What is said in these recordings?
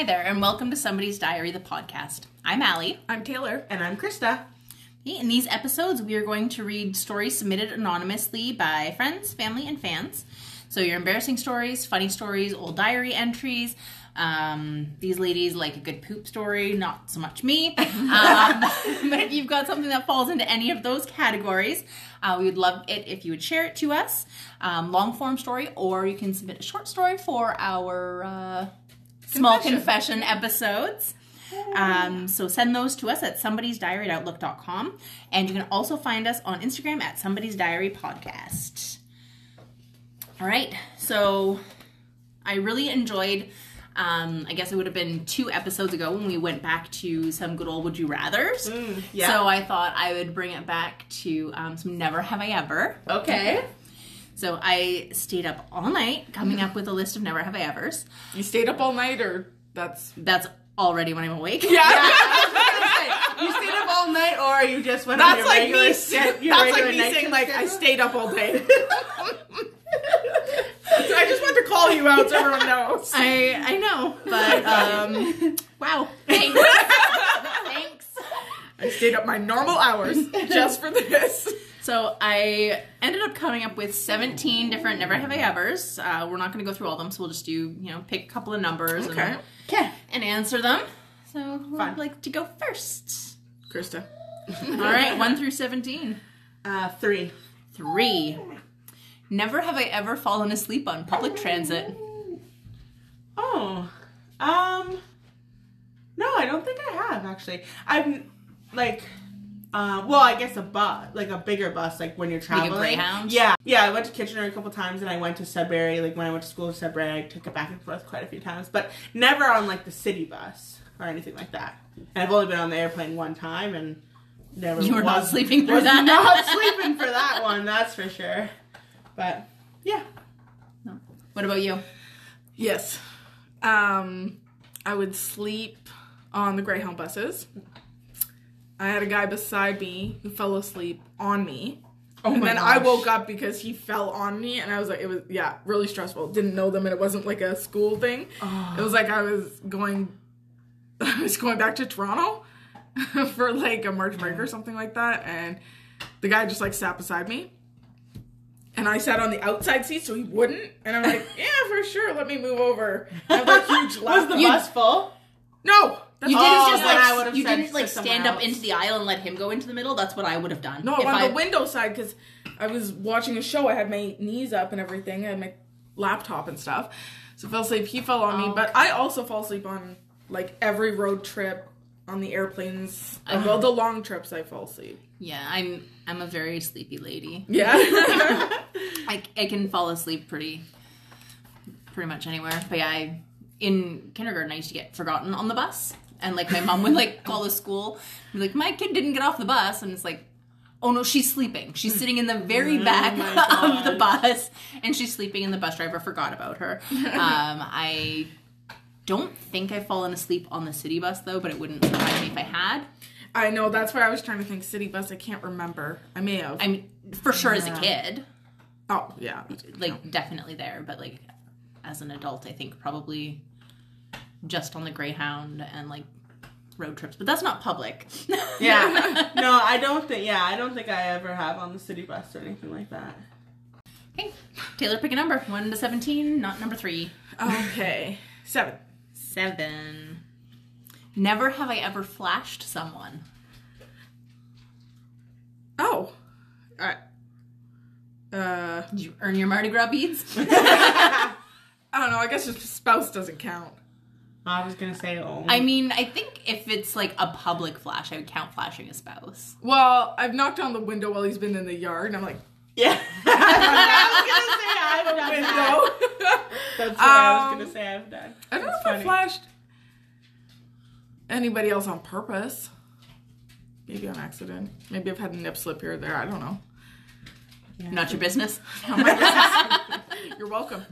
Hi there, and welcome to Somebody's Diary, the podcast. I'm Allie. I'm Taylor. And I'm Krista. In these episodes, we are going to read stories submitted anonymously by friends, family, and fans. So, your embarrassing stories, funny stories, old diary entries. Um, these ladies like a good poop story, not so much me. Um, but if you've got something that falls into any of those categories, uh, we would love it if you would share it to us. Um, long form story, or you can submit a short story for our uh, small Confession. episodes. Um, so send those to us at somebody's diary at outlook.com. And you can also find us on Instagram at somebody's diary podcast. All right. So I really enjoyed, um, I guess it would have been two episodes ago when we went back to some good old would you rathers. Mm, yeah. So I thought I would bring it back to um, some never have I ever. Okay. So I stayed up all night coming up with a list of never have I evers. You stayed up all night, or that's That's already when I'm awake. yeah. You stayed up all night, or you just went on That's your like regular me. set- your That's like me saying like I stayed up all day. So I just want to call you out so everyone knows. I I know, but um, wow, thanks, thanks. I stayed up my normal hours just for this. So I ended up coming up with 17 different never have I ever's. Uh, we're not going to go through all of them, so we'll just do you know pick a couple of numbers Okay. and, Okay. and answer them. So who would like to go first? Krista. All right, one through 17. Uh, three. Three. Never have I ever fallen asleep on public transit. Oh. Um. No, I don't think I have actually. I've like. Uh, well, I guess a bus, like a bigger bus, like when you're traveling. Greyhound? Yeah, yeah. I went to Kitchener a couple times, and I went to Sudbury. Like when I went to school in Sudbury, I took it back and forth quite a few times, but never on like the city bus or anything like that. And I've only been on the airplane one time, and never. You were not sleeping through was that. Not sleeping for that one, that's for sure. But yeah, No. What about you? Yes. Um, I would sleep on the Greyhound buses. I had a guy beside me who fell asleep on me. Oh and my then I woke up because he fell on me, and I was like, it was yeah, really stressful. Didn't know them, and it wasn't like a school thing. Ah. It was like I was going, I was going back to Toronto for like a March break or something like that, and the guy just like sat beside me, and I sat on the outside seat so he wouldn't, and I'm like, yeah, for sure, let me move over. I have like huge was the You- bus full? no, that's You didn't Oh, just like you didn't like stand up else. into the aisle and let him go into the middle. That's what I would have done. No, on I- the window side because I was watching a show. I had my knees up and everything. I had my laptop and stuff. So I fell asleep. He fell on me, Oh, but I also fall asleep on like every road trip on the airplanes. Uh, well, the long trips I fall asleep. Yeah, I'm I'm a very sleepy lady. Yeah. I, I can fall asleep pretty pretty much anywhere. But yeah, I in kindergarten I used to get forgotten on the bus. And like my mom would like call the school and be like, My kid didn't get off the bus and it's like Oh no, she's sleeping. She's sitting in the very back my of the bus and she's sleeping and the bus driver forgot about her. Um, I don't think I've fallen asleep on the city bus though, but it wouldn't surprise me if I had. I know. That's why I was trying to think city bus. I can't remember. I may have. I'm for sure as a kid. oh yeah. like definitely there, but like as an adult, I think probably just on the Greyhound and like road trips. But that's not public. Yeah. no, I don't think. Yeah, I don't think I ever have on the city bus or anything like that. okay, Taylor, pick a number. One to seventeen, not number three. Okay. Seven. Seven. Never have I ever flashed someone. Oh. Alright. Uh, Did you earn your Mardi Gras beads? I don't know. I guess just spouse doesn't count. I was gonna say, oh, I mean, I think if it's like a public flash, I would count flashing a spouse. Well, I've knocked on the window while he's been in the yard, and I'm like, yeah. I was gonna say I've done that. window. That's what I Um, was gonna say I've done. I don't know That's if I flashed anybody else on purpose. Maybe on accident. Maybe I've had a nip slip here or there. I don't know. Not your business. Not my business. You're welcome.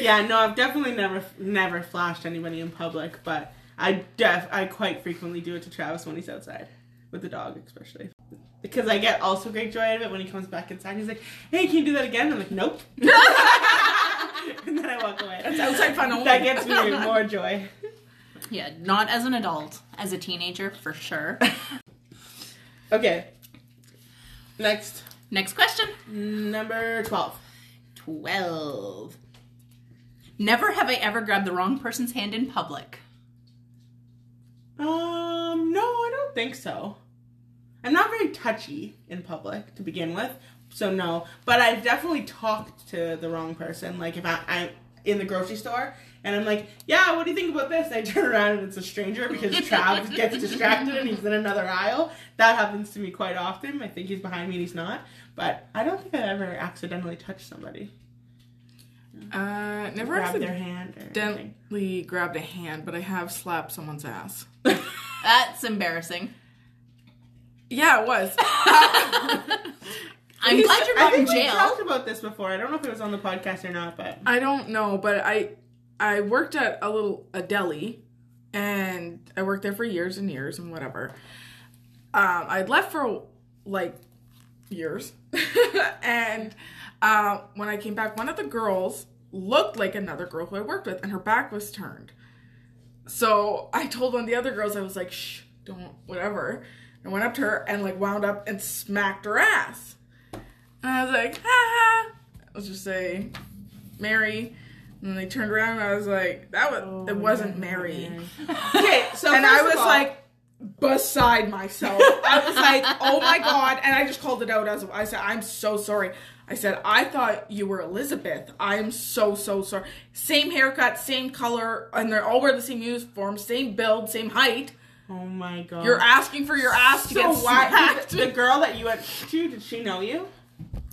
Yeah, no, I've definitely never never flashed anybody in public, but I def I quite frequently do it to Travis when he's outside with the dog, especially because I get also great joy out of it when he comes back inside. He's like, "Hey, can you do that again?" I'm like, "Nope." and then I walk away. That's outside fun only. That gets me more joy. Yeah, not as an adult, as a teenager for sure. Okay. Next, Next question. number twelve. 12. Never have I ever grabbed the wrong person's hand in public. Um, no, I don't think so. I'm not very touchy in public to begin with, so no. But I've definitely talked to the wrong person. Like if I, I'm in the grocery store and I'm like, "Yeah, what do you think about this?" And I turn around and it's a stranger because Trav gets distracted and he's in another aisle. That happens to me quite often. I think he's behind me and he's not. But I don't think I've ever accidentally touched somebody, Uh, never grabbed their hand accidentally grabbed a hand, but I have slapped someone's ass. That's embarrassing. Yeah, it was. I'm glad you're I not in think we talked about this before. I don't know if it was on the podcast or not, but I don't know, but I I worked at a little a deli, and I worked there for years and years and whatever. Um, I'd left for like years, and uh, when I came back, one of the girls looked like another girl who I worked with, and her back was turned. So I told one of the other girls, I was like, "Shh, don't, whatever." I went up to her and like wound up and smacked her ass. And I was like, ha ha. Let's just say, Mary. And then they turned around and I was like, that was, it wasn't Mary. okay. So And first I of was all- like, beside myself. I was like, oh my God. And I just called it out as I said, I'm so sorry. I said, I thought you were Elizabeth. I am so, so sorry. Same haircut, same color, and they all wear the same uniform, same build, same height. Oh my god. You're asking for your ass to so get smacked. the girl that you went to, did she know you?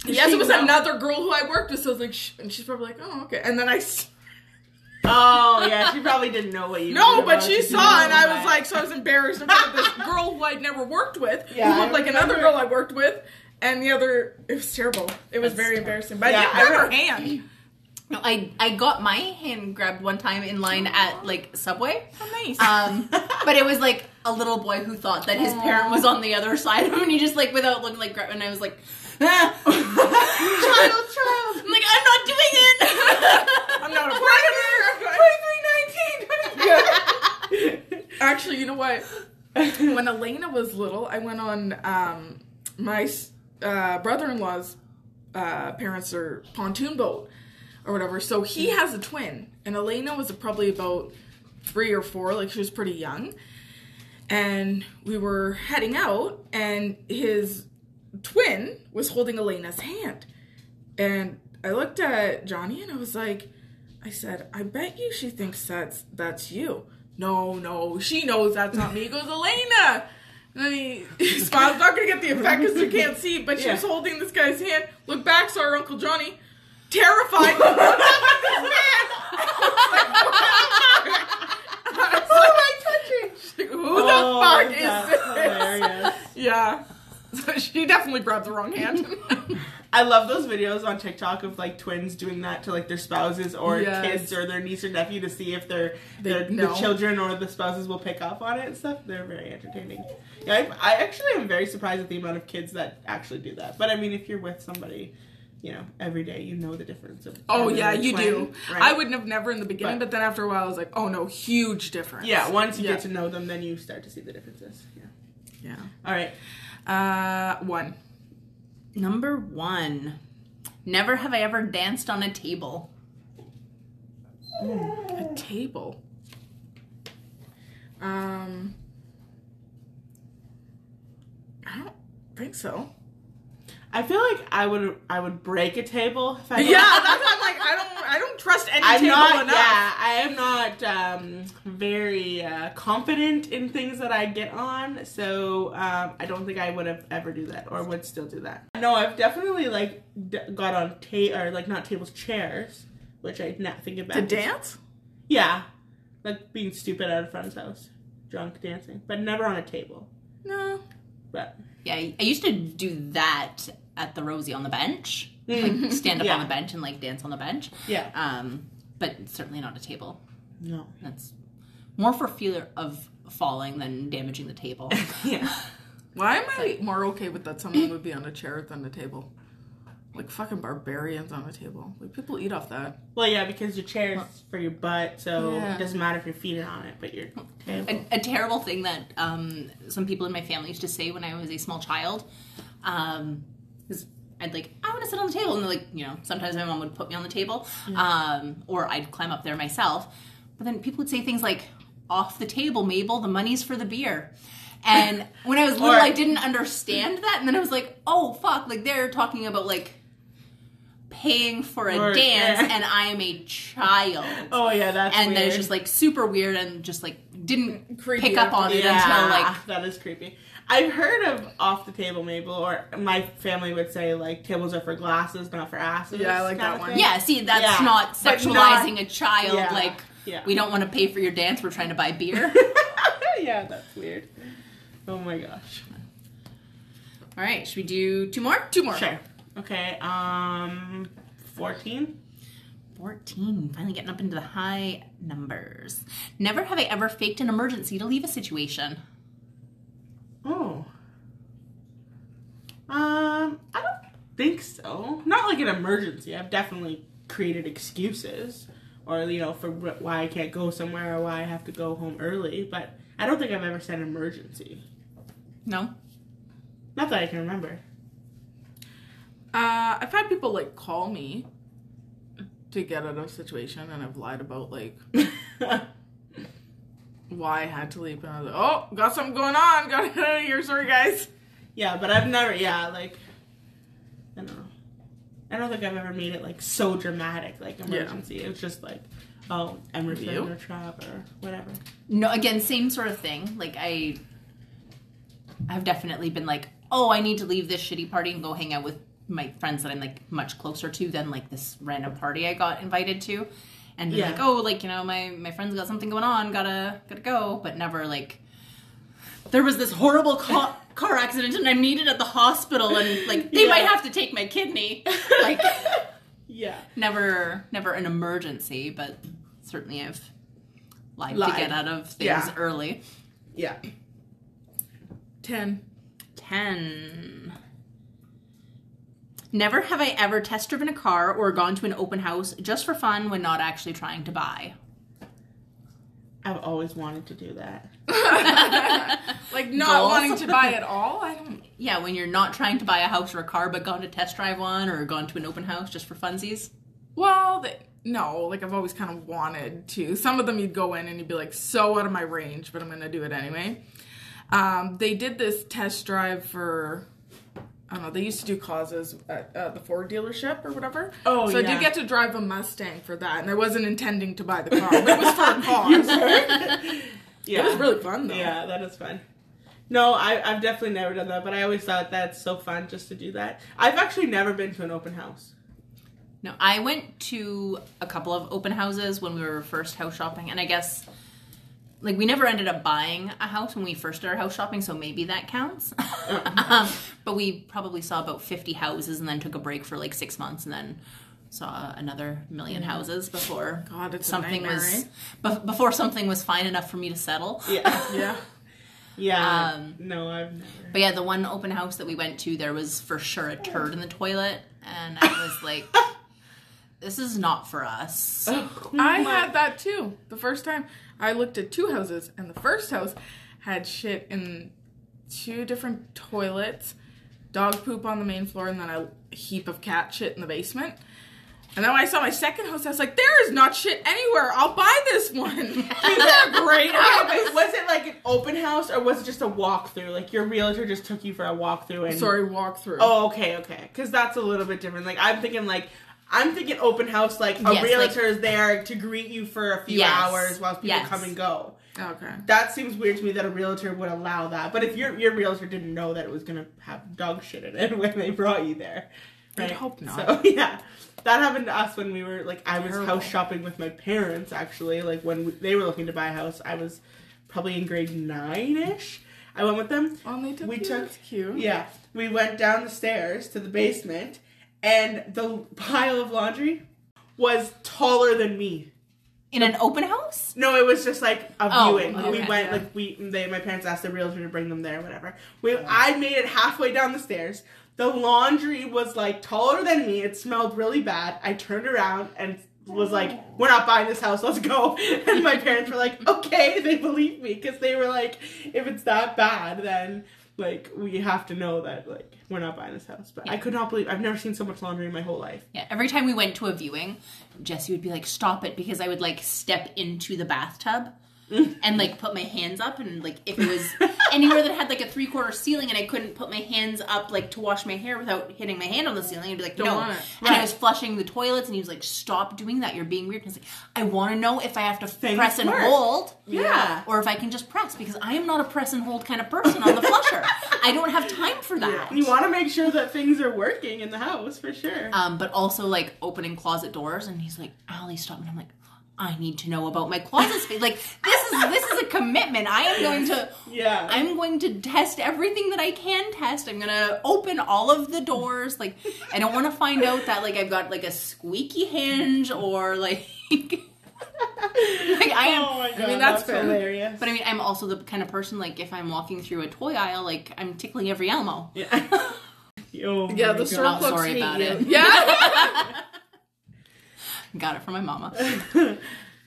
Did Yes, it was know- another girl who I worked with. So I was like, Shh. and she's probably like, oh, okay. And then I, Oh yeah, she probably didn't know what you no, but about she saw, and I was like, so I was embarrassed in front of this girl who I'd never worked with, Yeah, who looked like another girl I worked with, and the other, it was terrible. It was That's very terrible. embarrassing. But Yeah, I I didn't her hand. No, I I got my hand grabbed one time in line at like Subway. Oh, nice. Um, but it was like a little boy who thought that his parent was on the other side of him, and he just like without looking like, gra- and I was like. Child, child. I'm like, I'm not doing it. I'm not a predator. Actually, you know what? when Elena was little, I went on um, my uh, brother-in-law's uh, parents' are pontoon boat or whatever. So he has a twin, and Elena was probably about three or four, like she was pretty young. And we were heading out, and his twin was holding Elena's hand. And I looked at Johnny, and I was like, I said, I bet you she thinks that's that's you. No, no, she knows that's not me. He goes, Elena. And then he, he smiled. Not gonna get the effect because you can't see, but she was holding this guy's hand. Look back, saw her Uncle Johnny, terrified. Who am I touching? Who Oh, the fuck is this? Yeah. So she definitely grabbed the wrong hand. I love those videos on TikTok of like twins doing that to like their spouses or Yes. kids or their niece or nephew to see if their They their the children or the spouses will pick up on it and stuff. They're very entertaining. Yeah, I, I actually am very surprised at the amount of kids that actually do that. But I mean, if you're with somebody, you know, every day, you know the difference of. oh yeah, you twin, do. right? I wouldn't have never in the beginning, But- but, then after a while, I was like, oh no, huge difference. Yeah, once you Yeah. get to know them, then you start to see the differences. Yeah. Yeah. All right. Uh, one. Number one. Never have I ever danced on a table. A table. Um, I don't think so. I feel like I would I would break a table if I Yeah, that's why I'm like, I don't, I don't trust any I'm table not. enough. Yeah, I am not um, very uh, confident in things that I get on, so um, I don't think I would have ever do that or would still do that. No, I've definitely like d- got on ta- or like not tables, chairs, which I not think about To dance? Yeah, like being stupid at a friend's house, drunk dancing, but never on a table. No. But Yeah, I I used to do that at the Rosie on the bench. Like stand up Yeah. on the bench and like dance on the bench. yeah, Um, but certainly not a table. no, That's more for fear of falling than damaging the table. yeah. Why am I more okay with that someone would be on a chair than a table? like fucking barbarians on the table. Like people eat off that. Well, yeah, because your chair's for your butt, so Yeah. it doesn't matter if you're feeding on it, but your table. a, a terrible thing that um, some people in my family used to say when I was a small child. Um, is I'd like, I want to sit on the table, and like, you know, sometimes my mom would put me on the table, um, or I'd climb up there myself. But then people would say things like, "Off the table, Mabel. The money's for the beer." And when I was little, Or- I didn't understand that, and then I was like, "Oh fuck!" Like they're talking about like paying for a Or- dance, yeah. and I am a child oh yeah, that's and then weird. it's just like super weird and just like didn't Creepy pick up after- on it yeah, until like that is creepy. I've heard of off the table Mabel, or my family would say like tables are for glasses, not for asses. Yeah, I like that one. thing. yeah see that's Yeah, not sexualizing not- a child Yeah, like yeah. we don't want to pay for your dance we're trying to buy beer yeah, that's weird. Oh my gosh. all right should we do two more Two more. Sure. Okay. Um, fourteen. 14 finally getting up into the high numbers never have i ever faked an emergency to leave a situation Oh. Um, I don't think so. Not like an emergency. I've definitely created excuses, or you know, for why I can't go somewhere or why I have to go home early. But I don't think I've ever said emergency. no Not that I can remember. Uh, I've had people like call me to get out of a situation, and I've lied about like why I had to leave, and I was like, "Oh, got something going on. Got to get out of here. Sorry, guys." yeah, but I've never. Yeah, like I don't know. I don't think I've ever made it like so dramatic, like emergency. It was just like, oh, Emerson You? or Trav or whatever. no again same sort of thing like i i've definitely been like oh i need to leave this shitty party and go hang out with my friends that i'm like much closer to than like this random party i got invited to and be Yeah. like oh like you know my my friends got something going on gotta gotta go but never like there was this horrible ca- car accident and i'm needed at the hospital and like they Yeah. might have to take my kidney like Yeah. never never an emergency but certainly i've lied, to get out of things Yeah. early Yeah. Ten. 10. Never have I ever test driven a car or gone to an open house just for fun when not actually trying to buy. I've always wanted to do that. Like not Goals. wanting to buy at all. I don't. Yeah, when you're not trying to buy a house or a car, but gone to test drive one or gone to an open house just for funsies. Well, they, no. Like I've always kind of wanted to. Some of them you'd go in and you'd be like, so out of my range, but I'm gonna do it anyway. Um, they did this test drive for. I don't know. They used to do causes at uh, the Ford dealership or whatever. Oh, so I did get to drive a Mustang for that, and I wasn't intending to buy the car, but it was for a cause. Yeah. It was really fun though. Yeah, that is fun. No, I, I've definitely never done that, but I always thought that's so fun just to do that. I've actually never been to an open house. No, I went to a couple of open houses when we were first house shopping, and I guess like we never ended up buying a house when we first started house shopping, so maybe that counts. um, but we probably saw about fifty houses, and then took a break for like six months, and then saw another million houses before God, it's something nightmare, was eh? bef- before something was fine enough for me to settle. Yeah. Yeah. Yeah. Um, no, I've never. But yeah, the one open house that we went to, there was for sure a turd in the toilet, and I was like, "This is not for us." I had that too. The first time I looked at two houses, and the first house had shit in two different toilets, dog poop on the main floor, and then a heap of cat shit in the basement. And then when I saw my second house, I was like, "There is not shit anywhere. I'll buy this one." Isn't that great? Okay, but was it like an open house or was it just a walkthrough? Like your realtor just took you for a walkthrough and. Sorry, walk through. Oh, okay, okay. Because that's a little bit different. Like I'm thinking, like I'm thinking open house. Like a Yes, realtor is there to greet you for a few Yes. hours while people Yes. come and go. okay. That seems weird to me that a realtor would allow that. But if your your realtor didn't know that it was gonna have dog shit in it when they brought you there, I'd hope not. So yeah, that happened to us when we were like I was Terrible. house shopping with my parents actually. Like when we, they were looking to buy a house, I was probably in grade nine ish. I went with them. Oh, and they We you. took- That's cute. Yeah, we went down the stairs to the basement, and the pile of laundry was taller than me. In an open house? No, it was just like a Oh, viewing. we went Yeah. like we they my parents asked the realtor to bring them there, whatever. We I made it halfway down the stairs. The laundry was like taller than me. It smelled really bad. I turned around and was like, "We're not buying this house. Let's go." And my parents were like, "Okay." They believed me because they were like, "If it's that bad, then like we have to know that like we're not buying this house." But I could not believe I've never seen so much laundry in my whole life. Yeah, every time we went to a viewing, Jesse would be like, "Stop it," because I would like step into the bathtub and like put my hands up, and like if it was anywhere that had like a three quarter ceiling, and I couldn't put my hands up like to wash my hair without hitting my hand on the ceiling, I'd be like, Don't "No." want it. And I was flushing the toilets, and he was like, "Stop doing that. You're being weird." And I was like, "I want to know if I have to Things press and work. hold." Yeah. Or if I can just press because I am not a press and hold kind of person on the flusher. I don't have time for that. You want to make sure that things are working in the house for sure. um, but also like opening closet doors. And he's like, "Allie, stop!" And I'm like, "I need to know about my closet space. Like this is this is a commitment. I am going to." yeah. I'm going to test everything that I can test. I'm gonna open all of the doors. Like, I don't want to find out that like I've got like a squeaky hinge or like. like I am. Oh my god, mean, that's that's, fair. hilarious. But I mean, I'm also the kind of person like if I'm walking through a toy aisle, like I'm tickling every Elmo. yeah. oh Yeah, the God. store Not clerks sorry about you. it. Yeah, Got it from my mama.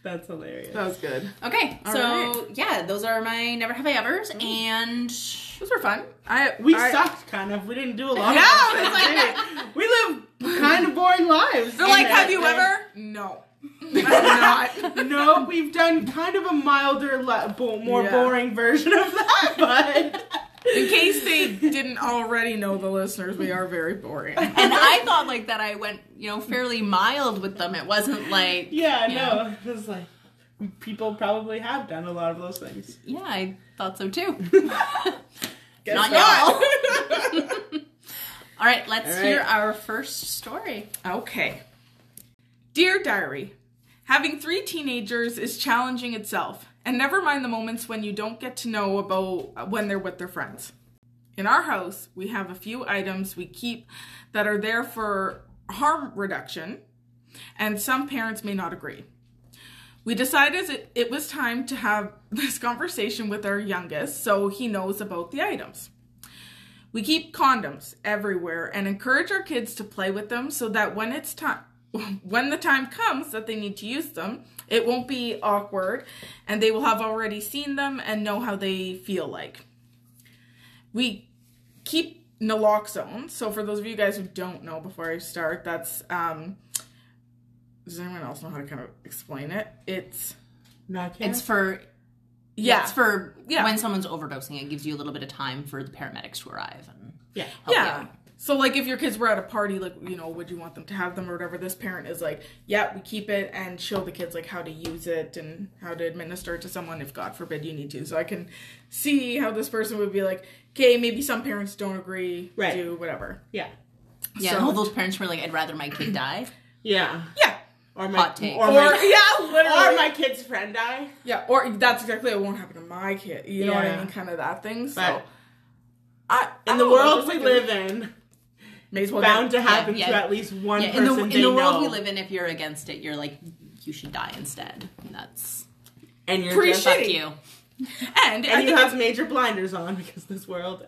That's hilarious. that was good. Okay, All so right. yeah, those are my never have I ever's, mm. and Those were fun. I We I, sucked, kind of. We didn't do a lot. Yeah, of it's like, we live kind of boring lives. They're like, And have you then- ever? No, I'm not. No, we've done kind of a milder, le- bo- more Yeah. boring version of that, but In case they didn't already know, the listeners, we are very boring. and I thought like that I went you know fairly mild with them. It wasn't like yeah, Yeah. no, it was like people probably have done a lot of those things. yeah, I thought so too. Guess Not not. All right, let's All right. hear our first story. Okay. Dear Diary, having three teenagers is challenging itself, and never mind the moments when you don't get to know about when they're with their friends. In our house, we have a few items we keep that are there for harm reduction, and some parents may not agree. We decided it, was time to have this conversation with our youngest so he knows about the items. We keep condoms everywhere and encourage our kids to play with them so that when it's time when the time comes that they need to use them, it won't be awkward and they will have already seen them and know how they feel like. We keep naloxone. So for those of you guys who don't know before I start, that's um does anyone else know how to kind of explain it? It's Not It's for yeah. it's for Yeah. when someone's overdosing. It gives you a little bit of time for the paramedics to arrive and yeah. help you yeah. out. So like if your kids were at a party, like you know, would you want them to have them or whatever? This parent is like, yeah, we keep it and show the kids like how to use it and how to administer it to someone if God forbid you need to. So I can see how this person would be like, okay, maybe some parents don't agree, Right. do whatever. Yeah. Yeah, So- and all those parents were like, "I'd rather my kid die." Yeah. Yeah. Or my Hot take. or, Or my, yeah, literally. or my kid's friend die. yeah, or that's exactly what won't happen to my kid. You know what I mean? Kind of that thing. So But I, I in the don't know, world we like live in, may as well bound get- to happen yeah. to at least one Yeah, in person the in the world we live in, if you're against it, you're like, you should die instead. And that's and you're Pretty Shitty. you. and, and you have major blinders on because this world.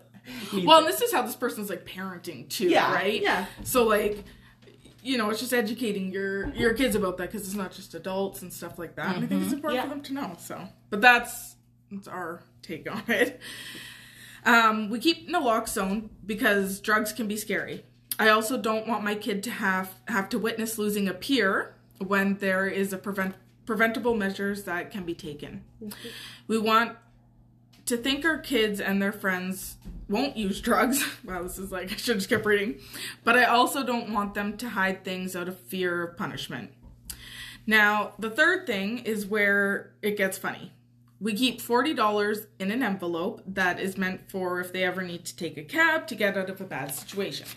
Well, and this is how this person's like parenting too, Yeah, right? yeah. So like, you know, it's just educating your your kids about that because it's not just adults and stuff like that. And I think it's important Yeah. for them to know. So, but that's that's our take on it. Um, we keep naloxone because drugs can be scary. I also don't want my kid to have have to witness losing a peer when there is a prevent preventable measures that can be taken. Mm-hmm. We want to think our kids and their friends won't use drugs. Wow, this is like I should have just kept reading. But I also don't want them to hide things out of fear of punishment. Now, the third thing is where it gets funny. We keep $40 in an envelope that is meant for if they ever need to take a cab to get out of a bad situation.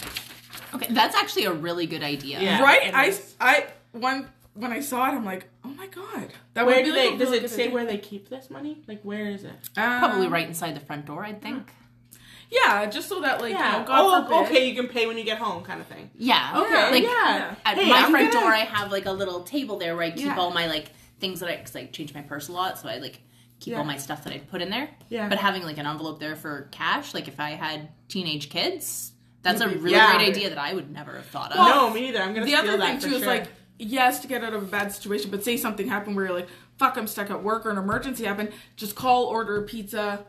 Okay, that's actually a really good idea. Yeah. right? I. I one when I saw it I'm like, "Oh my god." That Where would do like they? a Does really it good say idea. where they keep this money? Like where is it? Probably Um, right inside the front door, I'd think. Yeah, just so that like, you know, God oh, forbid. okay. You can pay when you get home, kind of thing. Yeah. Okay. Like, yeah. At Hey, my I'm front gonna- door, I have like a little table there where I keep Yeah. all my like things that I cause I change my purse a lot, so I like keep Yeah. all my stuff that I put in there. Yeah. But having like an envelope there for cash, like if I had teenage kids, That's a really Yeah. great idea that I would never have thought of. no, me neither. I'm gonna the steal other thing for too is sure. like yes to get out of a bad situation but say something happened where you're like fuck i'm stuck at work or an emergency happened just call order a pizza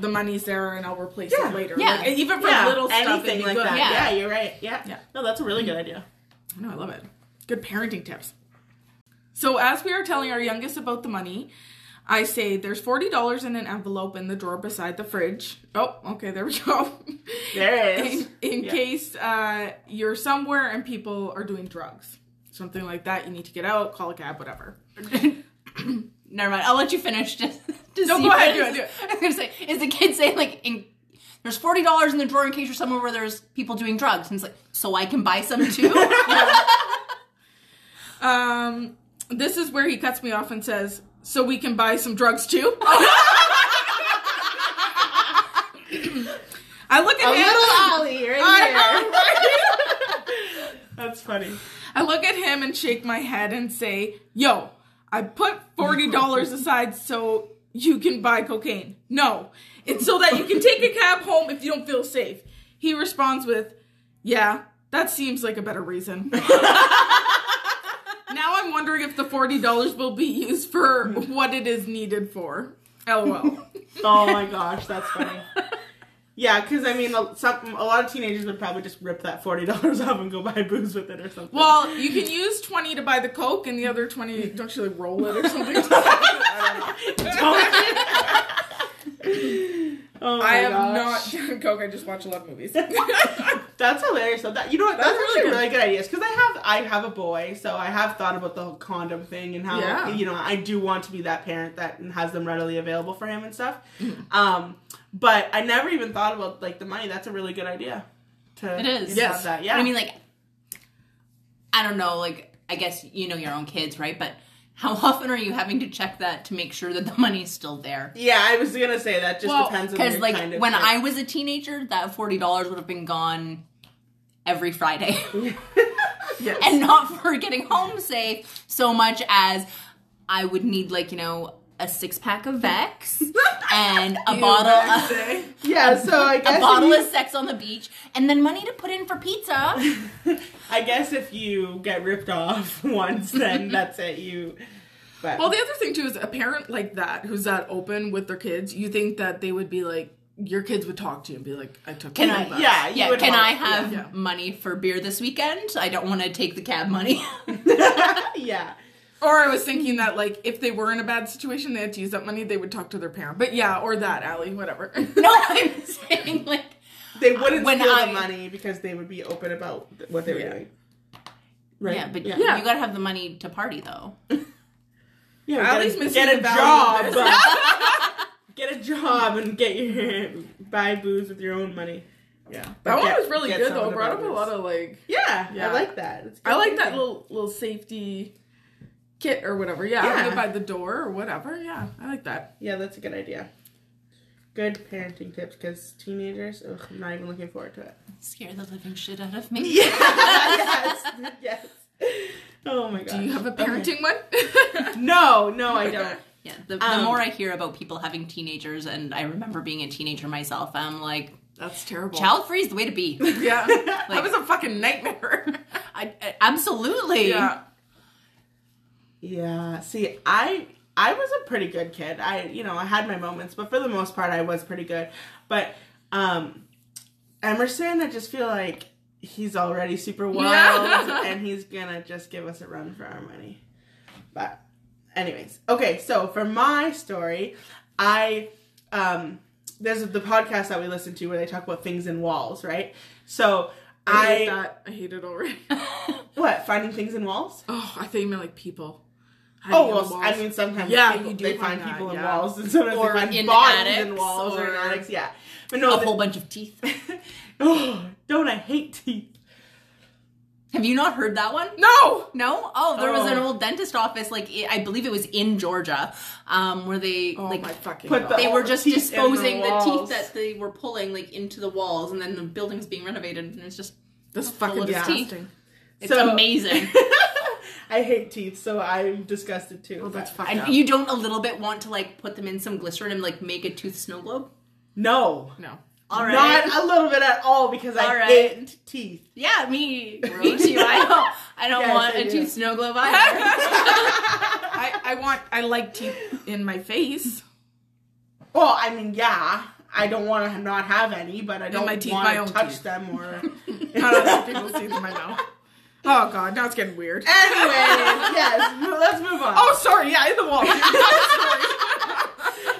the money's there and i'll replace Yeah. it later Yeah. Like, even for yeah, little stuff anything like good. that. Yeah. Yeah. you're right. Yeah. Yeah. No, that's a really good idea. no i love it good parenting tips so as we are telling our youngest about the money I say there's forty dollars in an envelope in the drawer beside the fridge. Oh, okay, there we go. There it is. in, in Yeah. case uh, you're somewhere and people are doing drugs, something like that, you need to get out, call a cab, whatever. Never mind. I'll let you finish. Just, just No, go ahead, it do it, I was gonna say, is the kid saying like, in, "There's forty dollars in the drawer in case you're somewhere where there's people doing drugs," and it's like, "So I can buy some too." Um, this is where he cuts me off and says, "So we can buy some drugs too." Oh. I look at A him. little Ollie right here. That's funny. I look at him and shake my head and say, "Yo, I put forty dollars aside so you can buy cocaine. No, it's so that you can take a cab home if you don't feel safe." He responds with, "Yeah, that seems like a better reason." I'm wondering if the forty dollars will be used for what it is needed for. LOL. Oh my gosh, that's funny. Yeah, because I mean, a- some a lot of teenagers would probably just rip that forty dollars off and go buy booze with it or something. Well, you can use twenty to buy the coke, and the other twenty don't you like roll it or something? oh my I have gosh. not done coke. I just watch a lot of movies. That's hilarious. So that you know what? That's, That's actually really really good ideas because I have I have a boy, so I have thought about the whole condom thing and how Yeah. you know I do want to be that parent that has them readily available for him and stuff. Mm-hmm. Um, but I never even thought about like the money. That's a really good idea. To It is. have Yes. that. Yeah. I mean, like, I don't know. Like, I guess you know your own kids, right? But how often are you having to check that to make sure that the money's still there? yeah, I was gonna say that just Well, depends on Because like kind of when kid. I was a teenager, that forty dollars would have been gone every Friday, yes. and not for getting home safe so much as I would need like you know a six pack of Vex and a You bottle of, say. yeah, so I guess a bottle you- of sex on the beach, and then money to put in for pizza. I guess if you get ripped off once, then that's it. You. But Well, the other thing too is a parent like that who's that open with their kids. You think that they would be like your kids would talk to you and be like, "I took Can I? bucks." yeah, you Yeah, would can want- I have yeah. money for beer this weekend? I don't want to take the cab money. yeah. Or I was thinking that like if they were in a bad situation, they had to use that money, they would talk to their parent. But yeah, or that Allie, whatever. no, I'm saying like They wouldn't When steal I- the money because they would be open about what they were Yeah. doing. Right? yeah, but yeah, Yeah. you gotta have the money to party though. yeah Allie's get a, missing get a the job. get a job and get your buy booze with your own money. Yeah, that But one get- was really good though. to Brought buy up a lot of like Yeah, Yeah. I like that. It's I like that little little safety kit or whatever. Yeah, Yeah. have it by the door or whatever. Yeah, I like that. Yeah, that's a good idea. Good parenting tips because teenagers. Ugh, I'm not even looking forward to it. Scare the living shit out of me. yes, yes. Oh my god. Do you have a parenting one? No, no, I don't. Yeah, the, the Um, more I hear about people having teenagers, and I remember being a teenager myself, I'm like, That's terrible. child free is the way to be. Yeah, Like- that was a fucking nightmare. I, I- absolutely. yeah. Yeah. See, I I was a pretty good kid. I you know I had my moments, but for the most part, I was pretty good. But um, Emerson, I just feel like he's already super wild, and he's gonna just give us a run for our money. But anyways, okay. So for my story, I um, there's the podcast that we listen to where they talk about things in walls, right? So I hate I, that. I hate it already. what finding things in walls. Oh, I think you meant like people. Oh well. I mean sometimes Yeah, people, they find find that, people in yeah. walls, and sometimes Or they find in bodies in walls or, in or- attics. Yeah, but no, A the- whole bunch of teeth. oh, don't I hate teeth? Have you not heard that one? no. No? Oh, there was Oh. an old dentist office, like I believe it was in Georgia, um, where they Oh like Put the- they were just in the disposing the, teeth that they were pulling like into the walls, and then the building's being renovated, and it's just full fucking teeth. disgusting. it's So- amazing. I hate teeth, so I'm disgusted too. Oh, that's but- fucked up. you don't a little bit want to like put them in some glycerin and like make a tooth snow globe? no, no. All right. Not a little bit at all because I All right. hate teeth. yeah, me. Me too. I don't. I don't Yes, want I a do. tooth snow globe either. I, I want I like teeth in my face. Well, I mean, yeah. I don't want to not have any, but I don't my teeth, my want to touch teeth. them or. Not other people's teeth in my mouth. Oh god, now it's getting weird. Anyway, yes. Let's move on. Oh, sorry. Yeah, in the wall.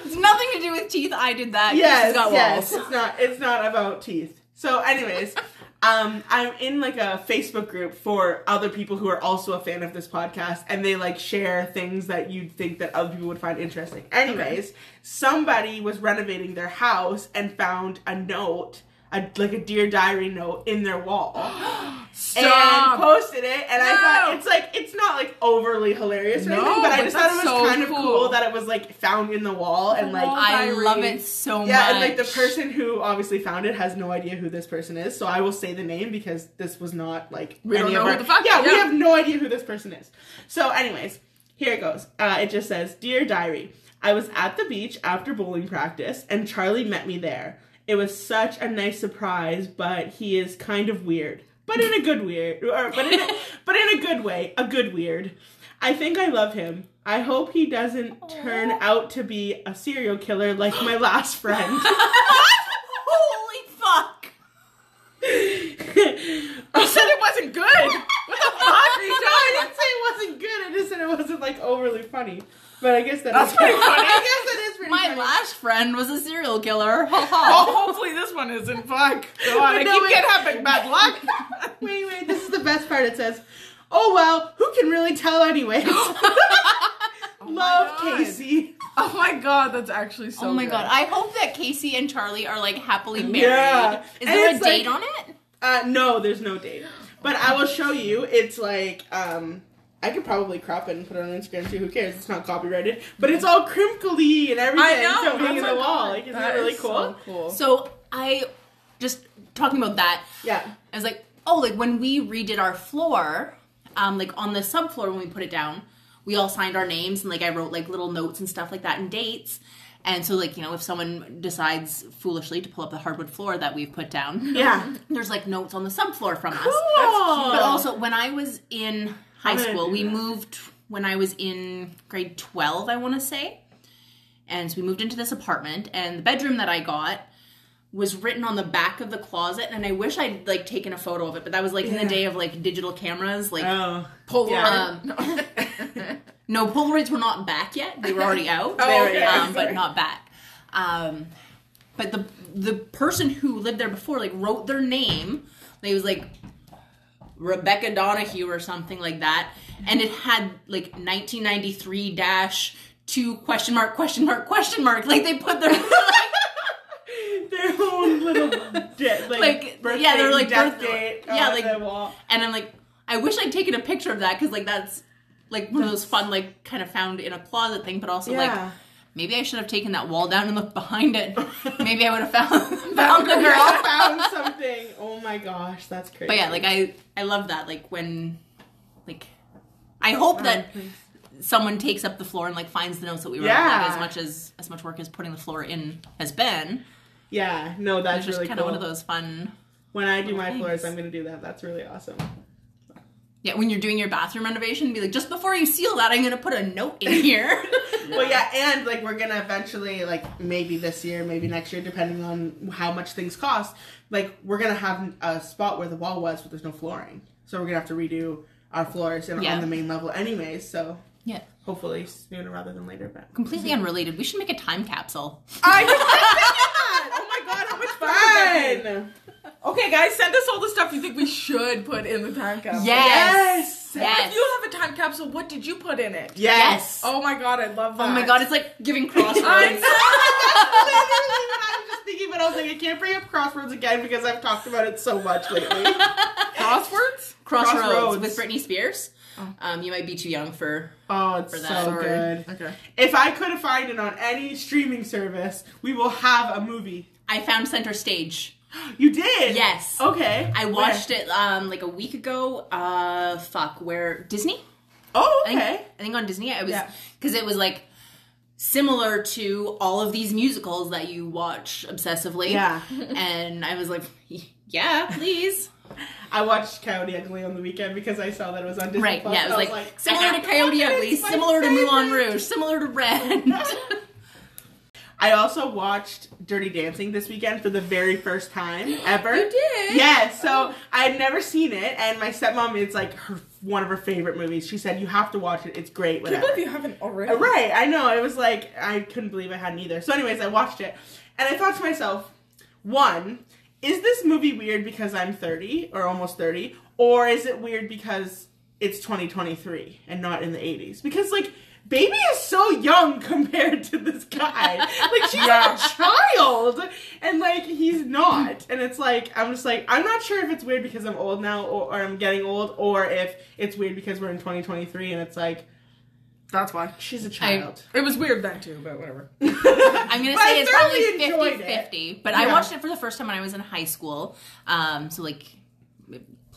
It's nothing to do with teeth. I did that. yes, It's yes. It's not. It's not about teeth. So, anyways, um, I'm in like a Facebook group for other people who are also a fan of this podcast, and they like share things that you'd think that other people would find interesting. Anyways, somebody was renovating their house and found a note. A, like a dear diary note in their wall and Stop. posted it and I thought it's like it's not like overly hilarious or No, anything but I just thought it was so kind of cool. cool that it was like found in the wall and like wall. I Diary. love it so much. yeah, and like the person who obviously found it has no idea who this person is, so I will say the name because this was not like We don't any know of who our- the fuck- Yeah, we have no idea who this person is. So, anyways, here it goes. Uh, it just says, "Dear diary, I was at the beach after bowling practice, and Charlie met me there. It was such a nice surprise, but he is kind of weird, but in a good weird, or but in a, but in a good way, a good weird." I think I love him. I hope he doesn't turn out to be a serial killer like my last friend. Holy fuck! You said it wasn't good. What the fuck? no, I didn't say it wasn't good. I just said it wasn't like overly funny. But I guess that That's is pretty funny. funny. I guess that is pretty My funny. last friend was a serial killer. Ha Oh, hopefully this one isn't. Fuck. God, I no, keep wait. getting having bad luck. Wait, wait. This is the best part. It says, "Oh well, who can really tell, anyways." Love Casey. Oh my god, that's actually so oh my good. god! I hope that Casey and Charlie are like happily married. Yeah. Is And there a date like- on it? Uh, no, there's no date. But I will show you. It's like um. I could probably crop it and put it on Instagram too. Who cares? It's not copyrighted, but it's all crinkly and everything. I know. so hanging in the wall. Like, isn't That that really is cool? So cool. So I just talking about that. yeah. I was like, oh, like when we redid our floor, um, like on the subfloor when we put it down, we all signed our names and like I wrote like little notes and stuff like that and dates. And so like, you know, if someone decides foolishly to pull up the hardwood floor that we've put down, Yeah. there's like notes on the subfloor from us. Cool. But also when I was in high school, we moved when I was in grade 12, I want to say. And so we moved into this apartment and the bedroom that I got was written on the back of the closet and I wish I'd like taken a photo of it, but that was like in the day of like digital cameras like Oh. Polaroid. um, no Polaroids were not back yet. They were already out. Oh, okay. um, but not back. Um, but the the person who lived there before like wrote their name. It was like Rebecca Donahue or something like that, and it had like 1993 dash two question mark question mark question mark. Like they put their their own little de- like, Like, birthday, yeah, they're like birth- date yeah, like- and I'm like, I wish I'd taken a picture of that because like that's like one of those fun like kind of found in a closet thing, but also like Yeah. Maybe I should have taken that wall down and looked behind it. maybe I would have found found the Girl found something. Oh my gosh, that's crazy. But yeah, like I I love that like when like I hope oh, that please. someone takes up the floor and like finds the notes that we wrote. Yeah. Like as much as as much work as putting the floor in has been. yeah, no, that's just really kind cool. of one of those fun. When I do my Thanks. floors, I'm gonna do that. That's really awesome. Yeah, when you're doing your bathroom renovation, be like, just before you seal that, I'm gonna put a note in here. well, yeah, and like we're gonna eventually, like maybe this year, maybe next year, depending on how much things cost. Like we're gonna have a spot where the wall was, but there's no flooring, so we're gonna have to redo our floors and Yeah. on the main level, anyways. So yeah. hopefully sooner rather than later. But Completely unrelated. We should make a time capsule. I was like, oh my god, how much fun! that fun. Okay, guys, send us all the stuff you think we should put in the time capsule. Yes. If Yes. you have a time capsule, what did you put in it? Yes. Oh my god, I love that. Oh my god, it's like giving crossroads. I Literally what I was just thinking, but I was like, I can't bring up Crossroads again because I've talked about it so much lately. Crosswords? Crossroads, Crossroads. with Britney Spears. Um, you might be too young for. Oh, it's For so that. Sorry. good. Okay. If I could find it on any streaming service, we will have a movie. I found Center Stage. You did? Yes. Okay. I watched it um like a week ago. Uh, fuck, where Disney? Oh, I think, okay. I think on Disney. I was Yeah. because it was like similar to all of these musicals that you watch obsessively. Yeah. and I was like, yeah, please. I watched Coyote Ugly on the weekend because I saw that it was on Disney right. Plus, Yeah, it was like, I similar to Coyote. Ugly, similar to Moulin. Rouge, similar to Red. I also watched Dirty Dancing this weekend for the very first time ever. You did? Yeah, so oh. I had never seen it, and my stepmom, it's like her one of her favorite movies. She said, You have to watch it, it's great, I can't believe you haven't already. Right, I know. It was like I couldn't believe I hadn't either. So, anyways, I watched it, and I thought to myself, one, is this movie weird because I'm 30 or almost 30, or is it weird because it's 2023 and not in the 80s? Because like. Baby is so young compared to this guy. Like she's a child, and like he's not. And it's like I'm just like I'm not sure if it's weird because I'm old now, or, or I'm getting old, or if it's weird because we're in 2023 and it's like That's why. she's a child. It was weird then too, but whatever. I'm gonna say it's probably 50 50. But I watched it for the first time when I was in high school. Um, so like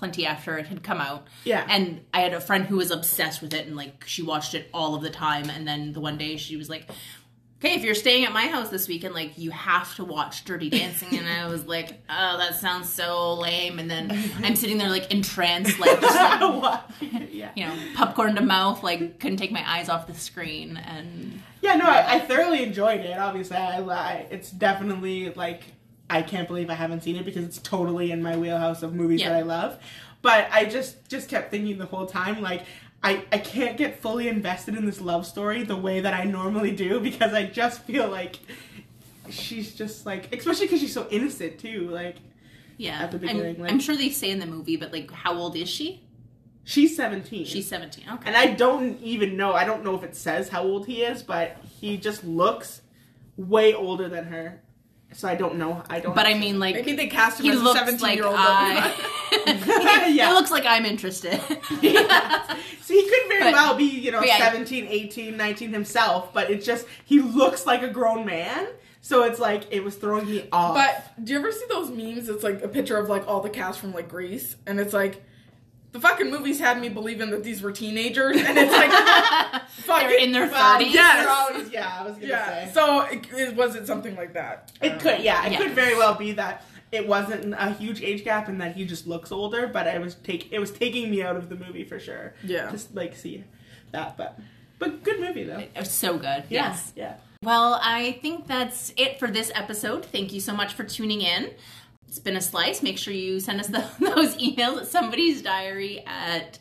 plenty after it had come out. Yeah. And I had a friend who was obsessed with it and like she watched it all of the time. And then the one day she was like, Okay, if you're staying at my house this weekend, like you have to watch Dirty Dancing. And I was like, Oh, that sounds so lame. And then I'm sitting there like entranced, like just like yeah. you know, popcorn to mouth, like couldn't take my eyes off the screen and Yeah, no, I, I thoroughly enjoyed it. Obviously, I, I it's definitely like I can't believe I haven't seen it because it's totally in my wheelhouse of movies Yeah. that I love. But I just just kept thinking the whole time like I, I can't get fully invested in this love story the way that I normally do because I just feel like she's just like especially because she's so innocent too like yeah. At the I'm- like- I'm sure they say in the movie, but like how old is she? she's 17 She's 17. Okay. And I don't even know. I don't know if it says how old he is, but he just looks way older than her. So I don't know. I don't. But I mean, like, Maybe they cast him he as a looks 17 like year old. I. Yeah. He looks like I'm interested. so he could very But- well be, you know, but yeah. 17, 18, 19 himself, but it's just he looks like a grown man. So it's like it was throwing me off. But do you ever see those memes? It's like a picture of like all the cast from like Grease, and it's like the fucking movies had me believing that these were teenagers, and it's like fucking They're in their Well, 30s. yes. always- yeah, I was gonna yeah. say. So it, it was it something like that? It could, yeah, it Yeah. could very well be that it wasn't a huge age gap and that he just looks older, but I was take it was taking me out of the movie for sure. Yeah. just like see that, but but good movie though. It was so good. Yes. yeah. Well, I think that's it for this episode. Thank you so much for tuning in. It's been a slice. Make sure you send us the, those emails at somebody's diary at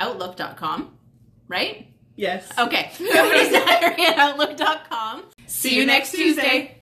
outlook.com. Right? Yes. Okay. Somebody's diary at outlook.com. See you next Tuesday.